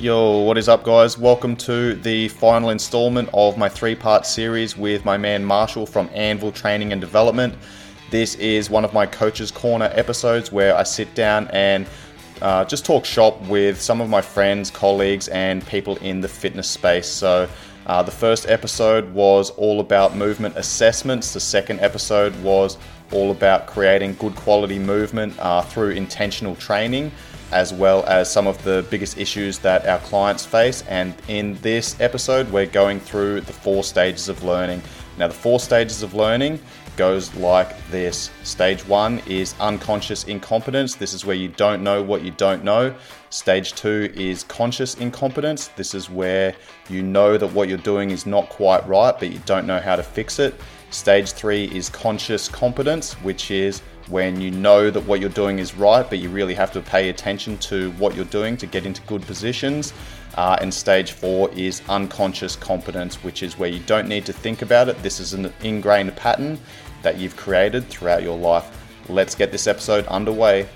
Yo, what is up, guys? Welcome to the final installment of my three part series with my man Marshall from Anvil Training and Development. This is one of my Coach's Corner episodes where I sit down and uh, just talk shop with some of my friends, colleagues, and people in the fitness space. So, uh, the first episode was all about movement assessments, the second episode was all about creating good quality movement uh, through intentional training as well as some of the biggest issues that our clients face. And in this episode, we're going through the four stages of learning. Now, the four stages of learning goes like this. Stage one is unconscious incompetence. This is where you don't know what you don't know. Stage two is conscious incompetence. This is where you know that what you're doing is not quite right, but you don't know how to fix it. Stage three is conscious competence, which is when you know that what you're doing is right, but you really have to pay attention to what you're doing to get into good positions. Uh, and stage four is unconscious competence, which is where you don't need to think about it. This is an ingrained pattern that you've created throughout your life. Let's get this episode underway.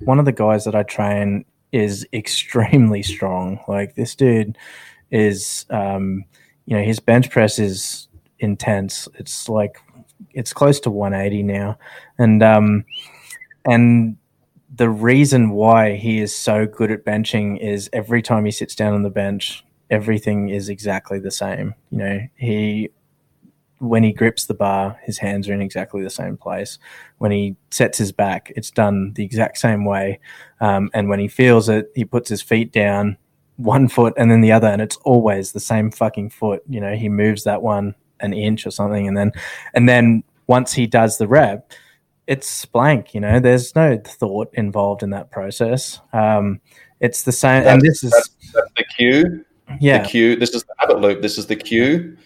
One of the guys that I train is extremely strong. Like this dude is, um, you know, his bench press is intense. It's like it's close to 180 now, and um, and the reason why he is so good at benching is every time he sits down on the bench, everything is exactly the same. You know, he when he grips the bar, his hands are in exactly the same place. When he sets his back, it's done the exact same way. Um, and when he feels it, he puts his feet down, one foot and then the other, and it's always the same fucking foot. You know, he moves that one an inch or something, and then and then once he does the rep, it's blank. You know, there's no thought involved in that process. Um, it's the same, that's, and this is that's, that's the cue. Yeah, the cue. This is the habit loop. This is the cue,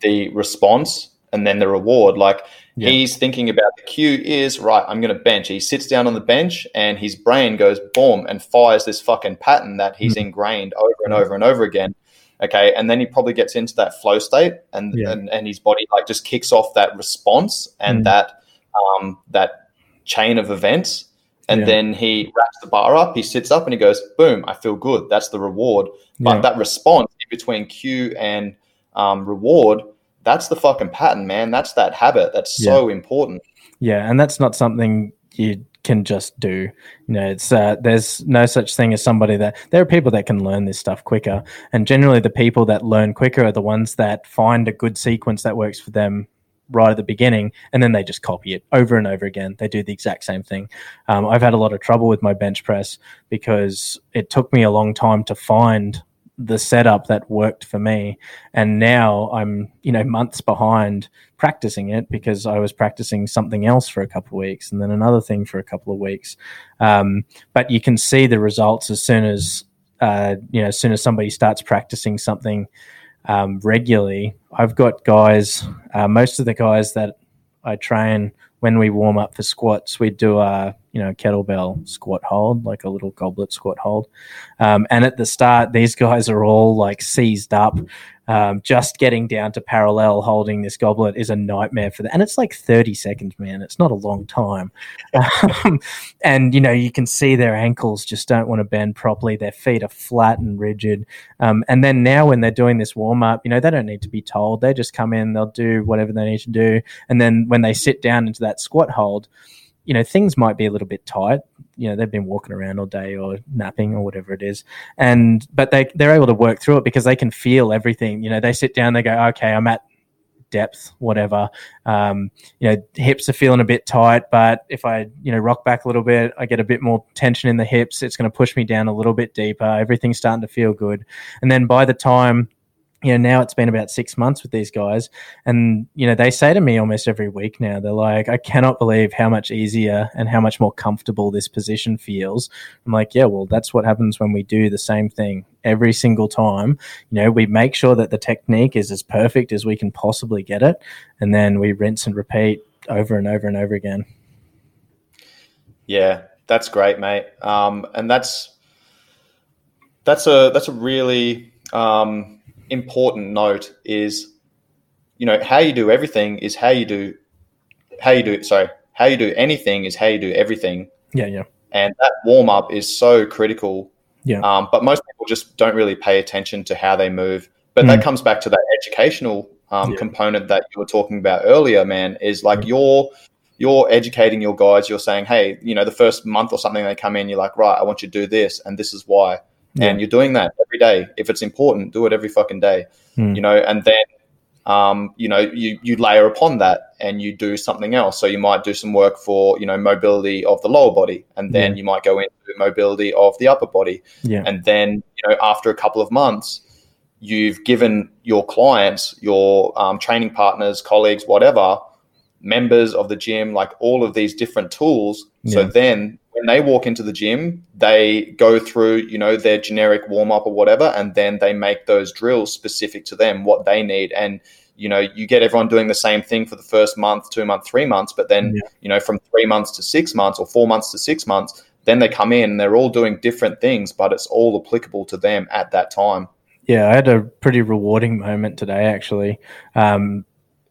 the response, and then the reward. Like yeah. he's thinking about the cue is right. I'm going to bench. He sits down on the bench, and his brain goes boom and fires this fucking pattern that he's mm-hmm. ingrained over and over and over again. Okay. And then he probably gets into that flow state and, yeah. and, and his body like just kicks off that response and mm. that, um, that chain of events. And yeah. then he wraps the bar up, he sits up and he goes, boom, I feel good. That's the reward. But yeah. that response in between cue and um, reward, that's the fucking pattern, man. That's that habit. That's so important. Yeah. And that's not something you can just do. You know, it's uh, there's no such thing as somebody that there are people that can learn this stuff quicker, and generally the people that learn quicker are the ones that find a good sequence that works for them right at the beginning, and then they just copy it over and over again. They do the exact same thing. Um, I've had a lot of trouble with my bench press because it took me a long time to find the setup that worked for me. And now i'm you know months behind practicing it because i was practicing something else for a couple of weeks and then another thing for a couple of weeks. Um, but you can see the results as soon as uh, you know as soon as somebody starts practicing something um, regularly. I've got guys uh, most of the guys that i train when we warm up for squats, we do a you know kettlebell squat hold, like a little goblet squat hold. Um, and at the start, these guys are all like seized up, um, just getting down to parallel holding this goblet is a nightmare for them. And it's like 30 seconds, man. It's not a long time. Um, and, you know, you can see their ankles just don't want to bend properly. Their feet are flat and rigid. Um, and then now when they're doing this warm up, you know, they don't need to be told. They just come in, they'll do whatever they need to do. And then when they sit down into that squat hold, you know things might be a little bit tight. You know they've been walking around all day or napping or whatever it is. And but they they're able to work through it because they can feel everything. You know they sit down they go okay i'm at depth whatever. Um, you know hips are feeling a bit tight but if i you know rock back a little bit i get a bit more tension in the hips. It's going to push me down a little bit deeper. Everything's starting to feel good. And then by the time you know, now it's been about six months with these guys, and you know, they say to me almost every week now, they're like, "I cannot believe how much easier and how much more comfortable this position feels." I'm like, "Yeah, well, that's what happens when we do the same thing every single time. You know, we make sure that the technique is as perfect as we can possibly get it, and then we rinse and repeat over and over and over again." Yeah, that's great, mate. Um, and that's that's a that's a really um, important note is, you know, how you do everything is how you do, how you do. Sorry, how you do anything is how you do everything. Yeah, yeah. And that warm up is so critical Yeah. Um, but most people just don't really pay attention to how they move. But that comes back to that educational um, Yeah. component that you were talking about earlier, man. Is like you're you're educating your guys. You're saying, hey, you know, the first month or something they come in, you're like, right, I want you to do this, and this is why. Yeah. And you're doing that every day. If it's important, do it every fucking day. Hmm. You know, and then um, you know, you you layer upon that and you do something else. So you might do some work for, you know, mobility of the lower body, and then Yeah. you might go into mobility of the upper body. Yeah. And then, you know, after a couple of months, you've given your clients, your um, training partners, colleagues, whatever, members of the gym, like all of these different tools. So then when they walk into the gym, they go through, you know, their generic warm up or whatever, and then they make those drills specific to them, what they need. And, you know, you get everyone doing the same thing for the first month, two months, three months, but then, Yeah. you know, from three months to six months or four months to six months, then they come in and they're all doing different things, but it's all applicable to them at that time. Yeah, I had a pretty rewarding moment today, actually. Um,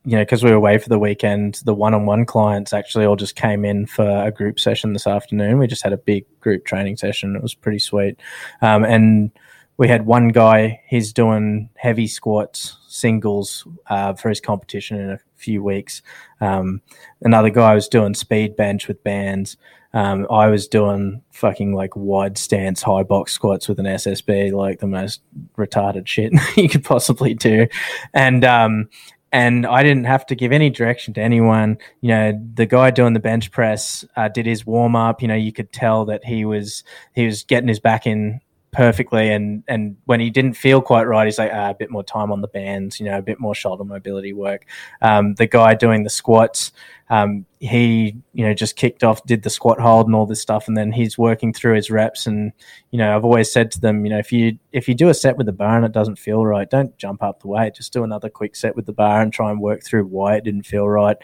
you know, because we were away for the weekend, the one-on-one clients actually all just came in for a group session this afternoon. We just had a big group training session. It was pretty sweet, um, and we had one guy. He's doing heavy squats, singles uh, for his competition in a few weeks. Um, another guy was doing speed bench with bands. Um, I was doing fucking like wide stance high box squats with an SSB, like the most retarded shit you could possibly do. And um, and I didn't have to give any direction to anyone. You know, the guy doing the bench press uh, did his warm up. You know, you could tell that he was he was getting his back in perfectly. And and when he didn't feel quite right he's like ah, a bit more time on the bands you know a bit more shoulder mobility work. Um, the guy doing the squats um, he you know just kicked off did the squat hold and all this stuff. And then he's working through his reps. And you know i've always said to them you know if you if you do a set with the bar and it doesn't feel right don't jump up the weight. Just do another quick set with the bar and try and work through why it didn't feel right.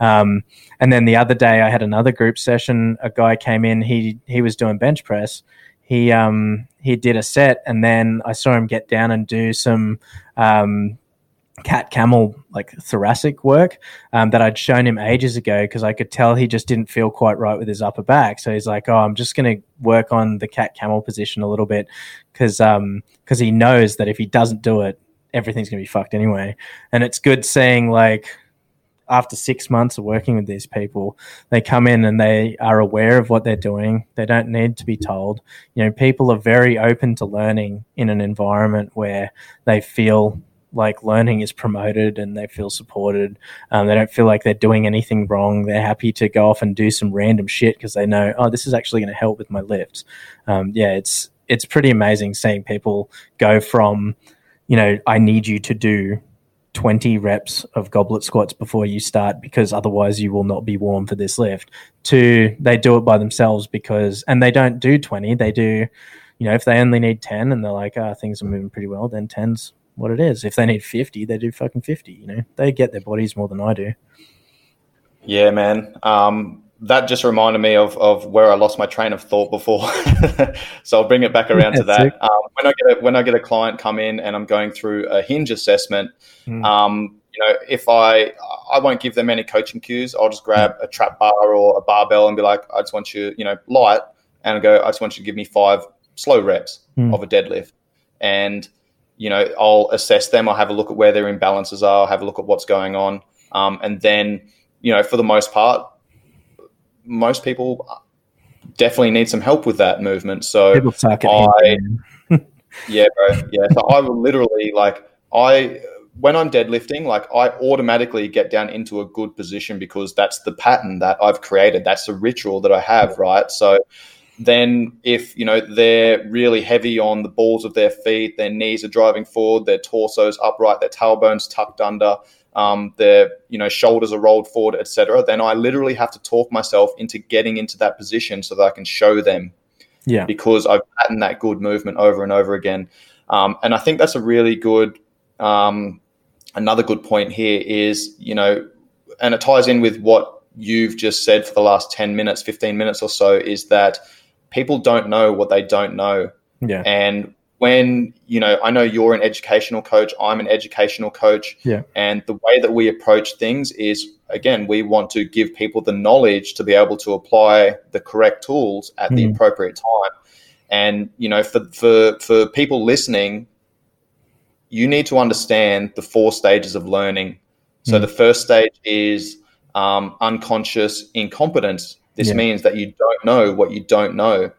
Um, and then the other day i had another group session. A guy came in. He he was doing bench press he um he did a set and then I saw him get down and do some um cat camel like thoracic work um, that I'd shown him ages ago because I could tell he just didn't feel quite right with his upper back. So he's like, "Oh, I'm just going to work on the cat camel position a little bit because um because he knows that if he doesn't do it, everything's going to be fucked anyway." And it's good seeing like after six months of working with these people, they come in and they are aware of what they're doing. They don't need to be told. You know, people are very open to learning in an environment where they feel like learning is promoted and they feel supported. Um, they don't feel like they're doing anything wrong. They're happy to go off and do some random shit because they know, oh, this is actually going to help with my lifts. Um, yeah, it's it's pretty amazing seeing people go from, you know, I need you to do 20 reps of goblet squats before you start because otherwise you will not be warm for this lift. To they do it by themselves because and they don't do 20 they do you know if they only need 10 and they're like ah things are moving pretty well then 10's what it is. If they need 50 they do fucking 50 you know? They get their bodies more than i do. Yeah, man. Um, that just reminded me of, of where I lost my train of thought before. so I'll bring it back around to that. Um, when I get a, when I get a client come in and I'm going through a hinge assessment, Mm. um, you know, if I I won't give them any coaching cues, I'll just grab a trap bar or a barbell and be like, I just want you, you know, light, and go, I just want you to give me five slow reps Mm. of a deadlift, and you know, I'll assess them. I'll have a look at where their imbalances are. I'll have a look at what's going on, um, and then you know, for the most part, most people definitely need some help with that movement. So people suck at I- yeah, bro. Yeah. So I will literally like I when I'm deadlifting, like I automatically get down into a good position because that's the pattern that I've created. That's the ritual that I have, right? So then if you know they're really heavy on the balls of their feet, their knees are driving forward, their torso's upright, their tailbones tucked under, um, their you know shoulders are rolled forward, etc. Then I literally have to talk myself into getting into that position so that I can show them yeah because I've patterned that good movement over and over again. Um, and I think that's a really good, um, another good point here is, you know, and it ties in with what you've just said for the last 10 minutes, 15 minutes or so, is that people don't know what they don't know. yeah And when, you know, I know you're an educational coach, I'm an educational coach. Yeah. And the way that we approach things is, again, we want to give people the knowledge to be able to apply the correct tools at the Mhm. appropriate time. And you know, for for for people listening, you need to understand the four stages of learning. So mm. the first stage is um, unconscious incompetence. This yeah. means that you don't know what you don't know.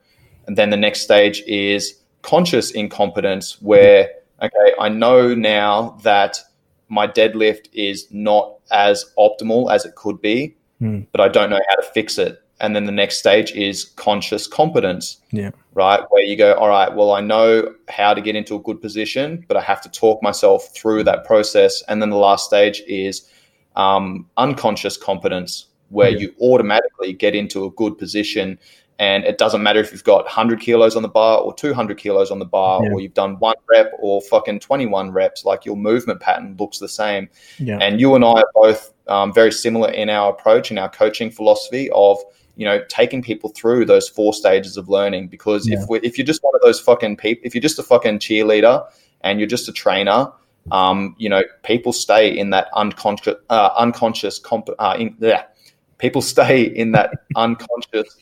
And then the next stage is conscious incompetence, where, okay, I know now that my deadlift is not as optimal as it could be, mm. but I don't know how to fix it. And then the next stage is conscious competence. Yeah. Right. Where you go, all right, well, I know how to get into a good position, but I have to talk myself through that process. And then the last stage is um, unconscious competence, where yeah. you automatically get into a good position and it doesn't matter if you've got 100 kilos on the bar or 200 kilos on the bar yeah. or you've done one rep or fucking 21 reps like your movement pattern looks the same yeah. and you and i are both um, very similar in our approach and our coaching philosophy of you know taking people through those four stages of learning because yeah. if we, if you're just one of those fucking people if you're just a fucking cheerleader and you're just a trainer um, you know people stay in that unconscious uh, unconscious comp- uh, in, yeah, people stay in that unconscious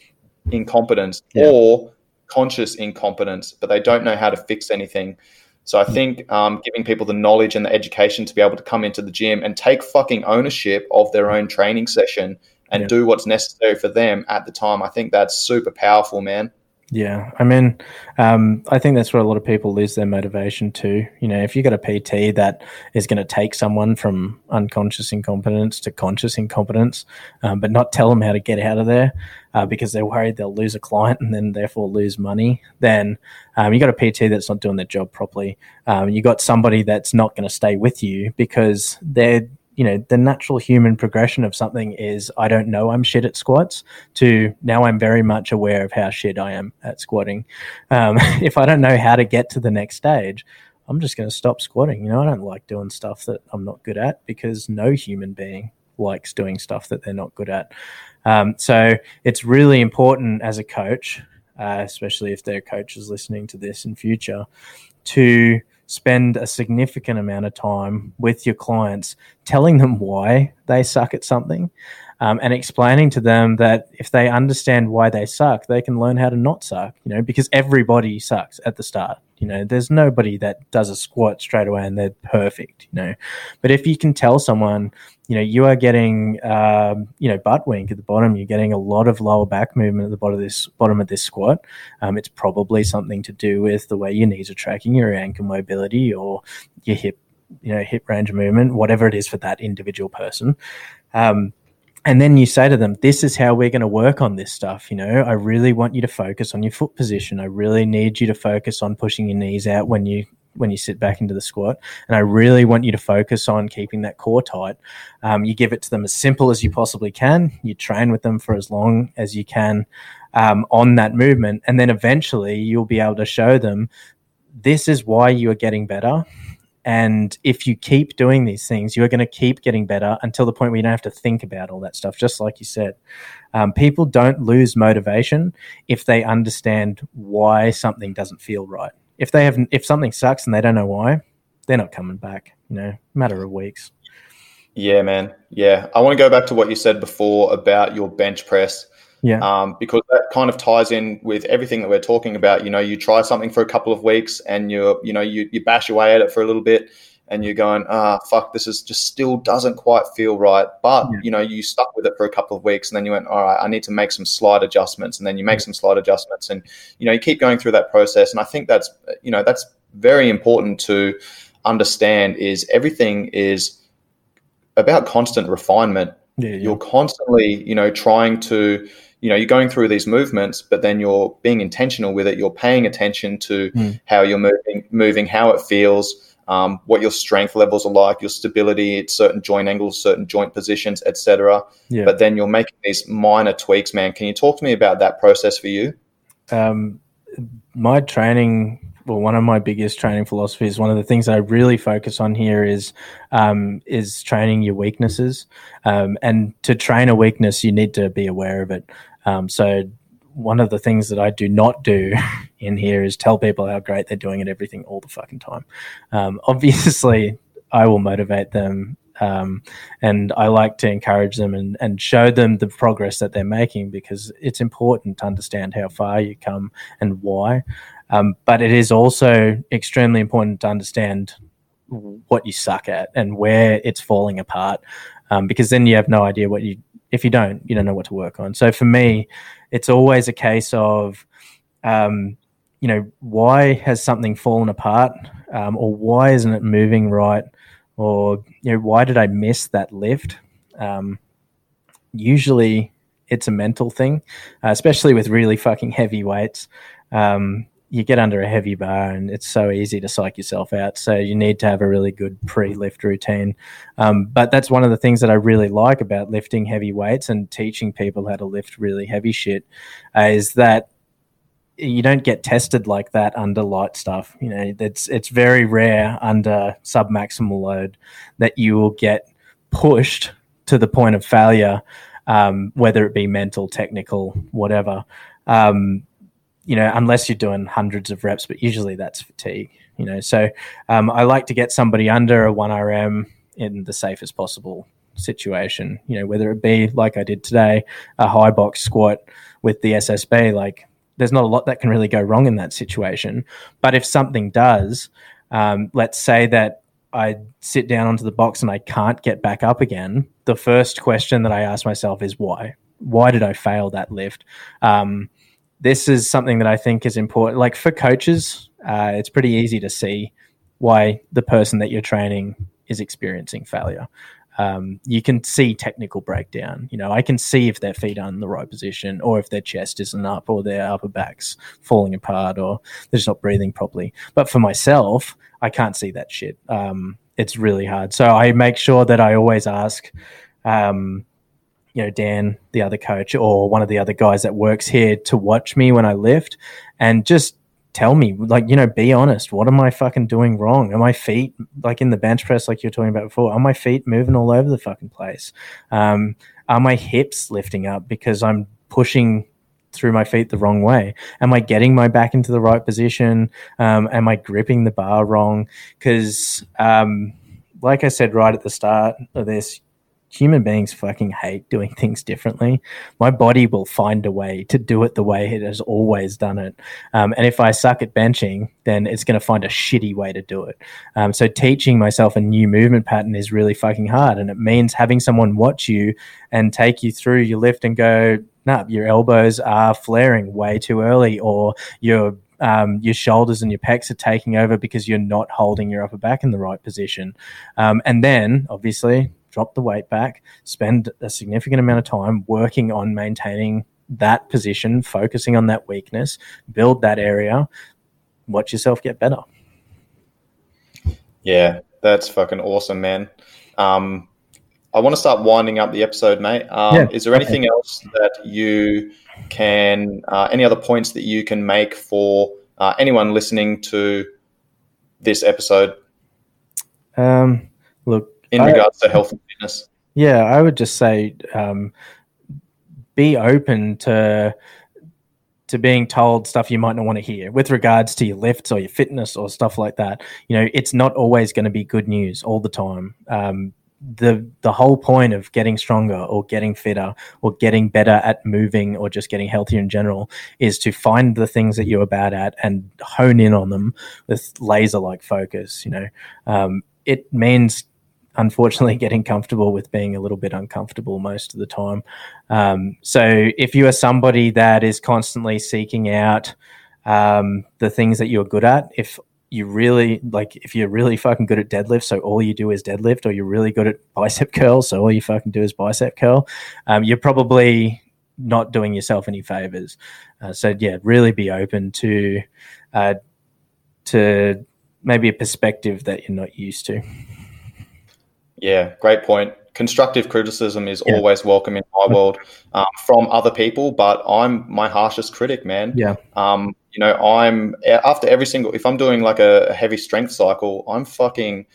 incompetence yeah. or conscious incompetence, but they don't know how to fix anything. So I think um, giving people the knowledge and the education to be able to come into the gym and take fucking ownership of their own training session and yeah. do what's necessary for them at the time, I think that's super powerful, man. Yeah, I mean, um, I think that's where a lot of people lose their motivation too. You know, if you got a PT that is going to take someone from unconscious incompetence to conscious incompetence, um, but not tell them how to get out of there uh, because they're worried they'll lose a client and then therefore lose money, then um, you got a PT that's not doing their job properly. Um, you got somebody that's not going to stay with you because they're you know the natural human progression of something is i don't know i'm shit at squats to now i'm very much aware of how shit i am at squatting. Um, if i don't know how to get to the next stage i'm just going to stop squatting. You know i don't like doing stuff that i'm not good at because no human being likes doing stuff that they're not good at. Um, so it's really important as a coach uh, especially if there are coaches listening to this in future to spend a significant amount of time with your clients telling them why they suck at something um, and explaining to them that if they understand why they suck, they can learn how to not suck, you know, because everybody sucks at the start. You know, there's nobody that does a squat straight away and they're perfect, you know. But if you can tell someone, you know, you are getting, um, you know, butt wink at the bottom, you're getting a lot of lower back movement at the bottom of this bottom of this squat. Um, it's probably something to do with the way your knees are tracking your ankle mobility or your hip, you know, hip range of movement, whatever it is for that individual person. Um, and then you say to them this is how we're going to work on this stuff you know? I really want you to focus on your foot position. I really need you to focus on pushing your knees out when you when you sit back into the squat. And i really want you to focus on keeping that core tight. Um, you give it to them as simple as you possibly can. You train with them for as long as you can um, on that movement. And then eventually you'll be able to show them this is why you are getting better and if you keep doing these things, you're going to keep getting better until the point where you don't have to think about all that stuff, just like you said. Um, people don't lose motivation if they understand why something doesn't feel right. If they have, if something sucks and they don't know why, they're not coming back. You know, matter of weeks. Yeah, man. Yeah, I want to go back to what you said before about your bench press. Yeah. Um, because that kind of ties in with everything that we're talking about. You know, you try something for a couple of weeks and you're, you know, you, you bash away at it for a little bit and you're going, ah, fuck, this is just still doesn't quite feel right. But, yeah. you know, you stuck with it for a couple of weeks and then you went, all right, I need to make some slight adjustments. And then you make some slight adjustments and, you know, you keep going through that process. And I think that's, you know, that's very important to understand is everything is about constant refinement. Yeah, yeah. You're constantly, you know, trying to, you know you're going through these movements but then you're being intentional with it you're paying attention to mm. how you're moving moving how it feels um, what your strength levels are like your stability at certain joint angles certain joint positions etc yeah. but then you're making these minor tweaks man can you talk to me about that process for you um, my training well, one of my biggest training philosophies, one of the things I really focus on here is um, is training your weaknesses. Um, and to train a weakness, you need to be aware of it. Um, so one of the things that I do not do in here is tell people how great they're doing at everything all the fucking time. Um, obviously, I will motivate them Um, and I like to encourage them and, and show them the progress that they're making because it's important to understand how far you come and why. Um, but it is also extremely important to understand what you suck at and where it's falling apart um, because then you have no idea what you if you don't you don't know what to work on. So for me it's always a case of um, you know why has something fallen apart um, or why isn't it moving right or you know why did i miss that lift? Um, usually it's a mental thing uh, especially with really fucking heavy weights. Um, you get under a heavy bar and it's so easy to psych yourself out. So you need to have a really good pre-lift routine. Um, but that's one of the things that I really like about lifting heavy weights and teaching people how to lift really heavy shit uh, is that you don't get tested like that under light stuff. You know, it's it's very rare under submaximal load that you will get pushed to the point of failure, um, whether it be mental, technical, whatever. Um, you know, unless you're doing hundreds of reps, but usually that's fatigue, you know. So um, I like to get somebody under a 1RM in the safest possible situation, you know, whether it be like I did today, a high box squat with the SSB, like there's not a lot that can really go wrong in that situation. But if something does, um, let's say that I sit down onto the box and I can't get back up again, the first question that I ask myself is why? Why did I fail that lift? Um, this is something that I think is important. Like for coaches, uh, it's pretty easy to see why the person that you're training is experiencing failure. Um, you can see technical breakdown. You know, I can see if their feet aren't in the right position, or if their chest isn't up, or their upper back's falling apart, or they're just not breathing properly. But for myself, I can't see that shit. Um, it's really hard. So I make sure that I always ask. Um, you know Dan, the other coach, or one of the other guys that works here to watch me when I lift, and just tell me, like you know, be honest. What am I fucking doing wrong? Are my feet like in the bench press, like you were talking about before? Are my feet moving all over the fucking place? Um, are my hips lifting up because I'm pushing through my feet the wrong way? Am I getting my back into the right position? Um, am I gripping the bar wrong? Because, um, like I said right at the start of this, human beings fucking hate doing things differently. My body will find a way to do it the way it has always done it. Um, and if I suck at benching, then it's going to find a shitty way to do it. Um, so teaching myself a new movement pattern is really fucking hard. And it means having someone watch you and take you through your lift and go, nah, your elbows are flaring way too early or your um, your shoulders and your pecs are taking over because you're not holding your upper back in the right position. Um, and then, obviously, drop the weight back, spend a significant amount of time working on maintaining that position, focusing on that weakness, build that area, watch yourself get better. Yeah, that's fucking awesome, man. Um, I want to start winding up the episode, mate. Um, yeah, is there anything else that you can, uh, any other points that you can make for uh, anyone listening to this episode? Um, look, in I, regards to health and fitness? Yeah, I would just say um, be open to to being told stuff you might not want to hear with regards to your lifts or your fitness or stuff like that. You know, it's not always going to be good news all the time. Um, the the whole point of getting stronger or getting fitter or getting better at moving or just getting healthier in general is to find the things that you're bad at and hone in on them with laser like focus. You know, um, it means unfortunately getting comfortable with being a little bit uncomfortable most of the time. Um, so if you are somebody that is constantly seeking out um, the things that you're good at, if you really like if you're really fucking good at deadlift, so all you do is deadlift, or you're really good at bicep curl, so all you fucking do is bicep curl, um, you're probably not doing yourself any favors. Uh, so yeah, really be open to uh, to maybe a perspective that you're not used to. Yeah, great point. Constructive criticism is yeah. always welcome in my world um, from other people, but I'm my harshest critic, man. Yeah. Um, you know, I'm after every single if I'm doing like a, a heavy strength cycle, I'm fucking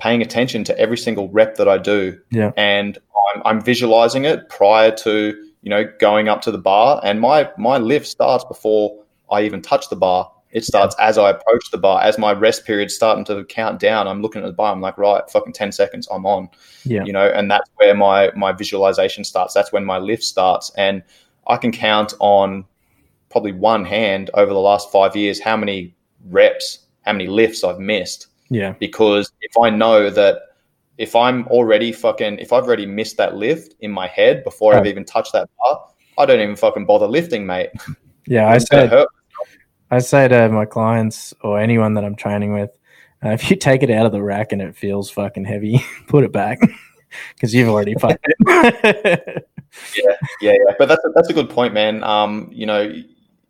paying attention to every single rep that I do. Yeah. And I'm, I'm visualizing it prior to you know going up to the bar, and my my lift starts before I even touch the bar. It starts as I approach the bar, as my rest period's starting to count down. I'm looking at the bar. I'm like, right, fucking ten seconds, I'm on. Yeah. You know, and that's where my my visualization starts. That's when my lift starts, and I can count on probably one hand over the last five years how many reps, how many lifts I've missed. Yeah. Because if I know that if I'm already fucking, if I've already missed that lift in my head before Right. I've even touched that bar, I don't even fucking bother lifting, mate. Yeah. I said, hurt. I say to my clients or anyone that I'm training with, uh, if you take it out of the rack and it feels fucking heavy, put it back because you've already fucked it. Yeah, yeah, yeah. But that's a, that's a good point, man. Um, you know,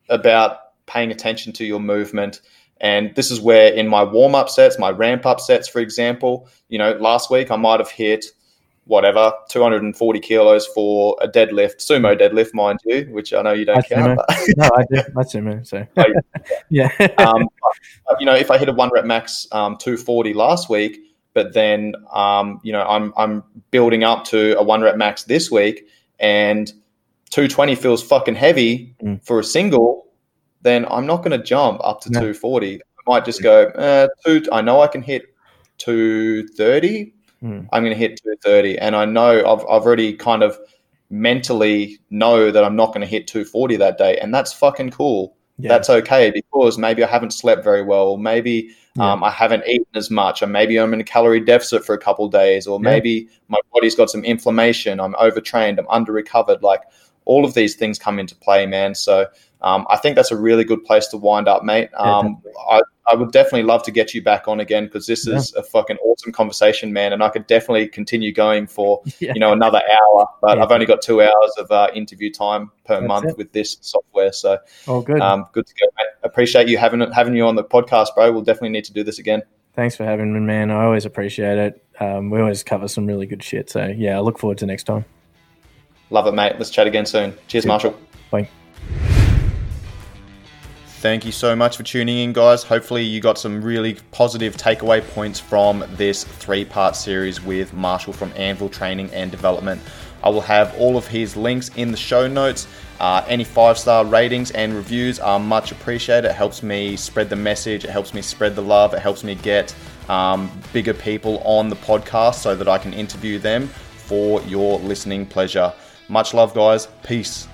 about paying attention to your movement. And this is where in my warm up sets, my ramp up sets, for example, you know, last week I might have hit whatever 240 kilos for a deadlift, sumo deadlift, mind you, which I know you don't That's count. no, I do. That's it, So yeah, um, but, you know, if I hit a one rep max um, 240 last week, but then um, you know I'm I'm building up to a one rep max this week, and 220 feels fucking heavy Mm. for a single, then I'm not going to jump up to No. 240. I might just go uh, two. I know I can hit 230. Mm. I'm going to hit 230, and I know I've I've already kind of mentally know that I'm not going to hit 240 that day, and that's fucking cool yeah. that's okay because maybe I haven't slept very well, maybe Yeah. um, I haven't eaten as much, or maybe I'm in a calorie deficit for a couple of days, or Yeah. maybe my body's got some inflammation, I'm overtrained, I'm under recovered. Like all of these things come into play, man. So um, I think that's a really good place to wind up, mate. Yeah, Um, I, I would definitely love to get you back on again because this is a fucking awesome conversation, man. And I could definitely continue going for Yeah. you know another hour, but Yeah. I've only got two hours of uh, interview time per That's month it. with this software. So all good. um, good to go, mate. Appreciate you having having you on the podcast, bro. We'll definitely need to do this again. Thanks for having me, man. I always appreciate it. Um, we always cover some really good shit. So yeah, I look forward to next time. Love it, mate. Let's chat again soon. Cheers, Cheers. Marshall. Bye. Thank you so much for tuning in, guys. Hopefully, you got some really positive takeaway points from this three part series with Marshall from Anvil Training and Development. I will have all of his links in the show notes. Uh, any five star ratings and reviews are much appreciated. It helps me spread the message, it helps me spread the love, it helps me get um, bigger people on the podcast so that I can interview them for your listening pleasure. Much love, guys. Peace.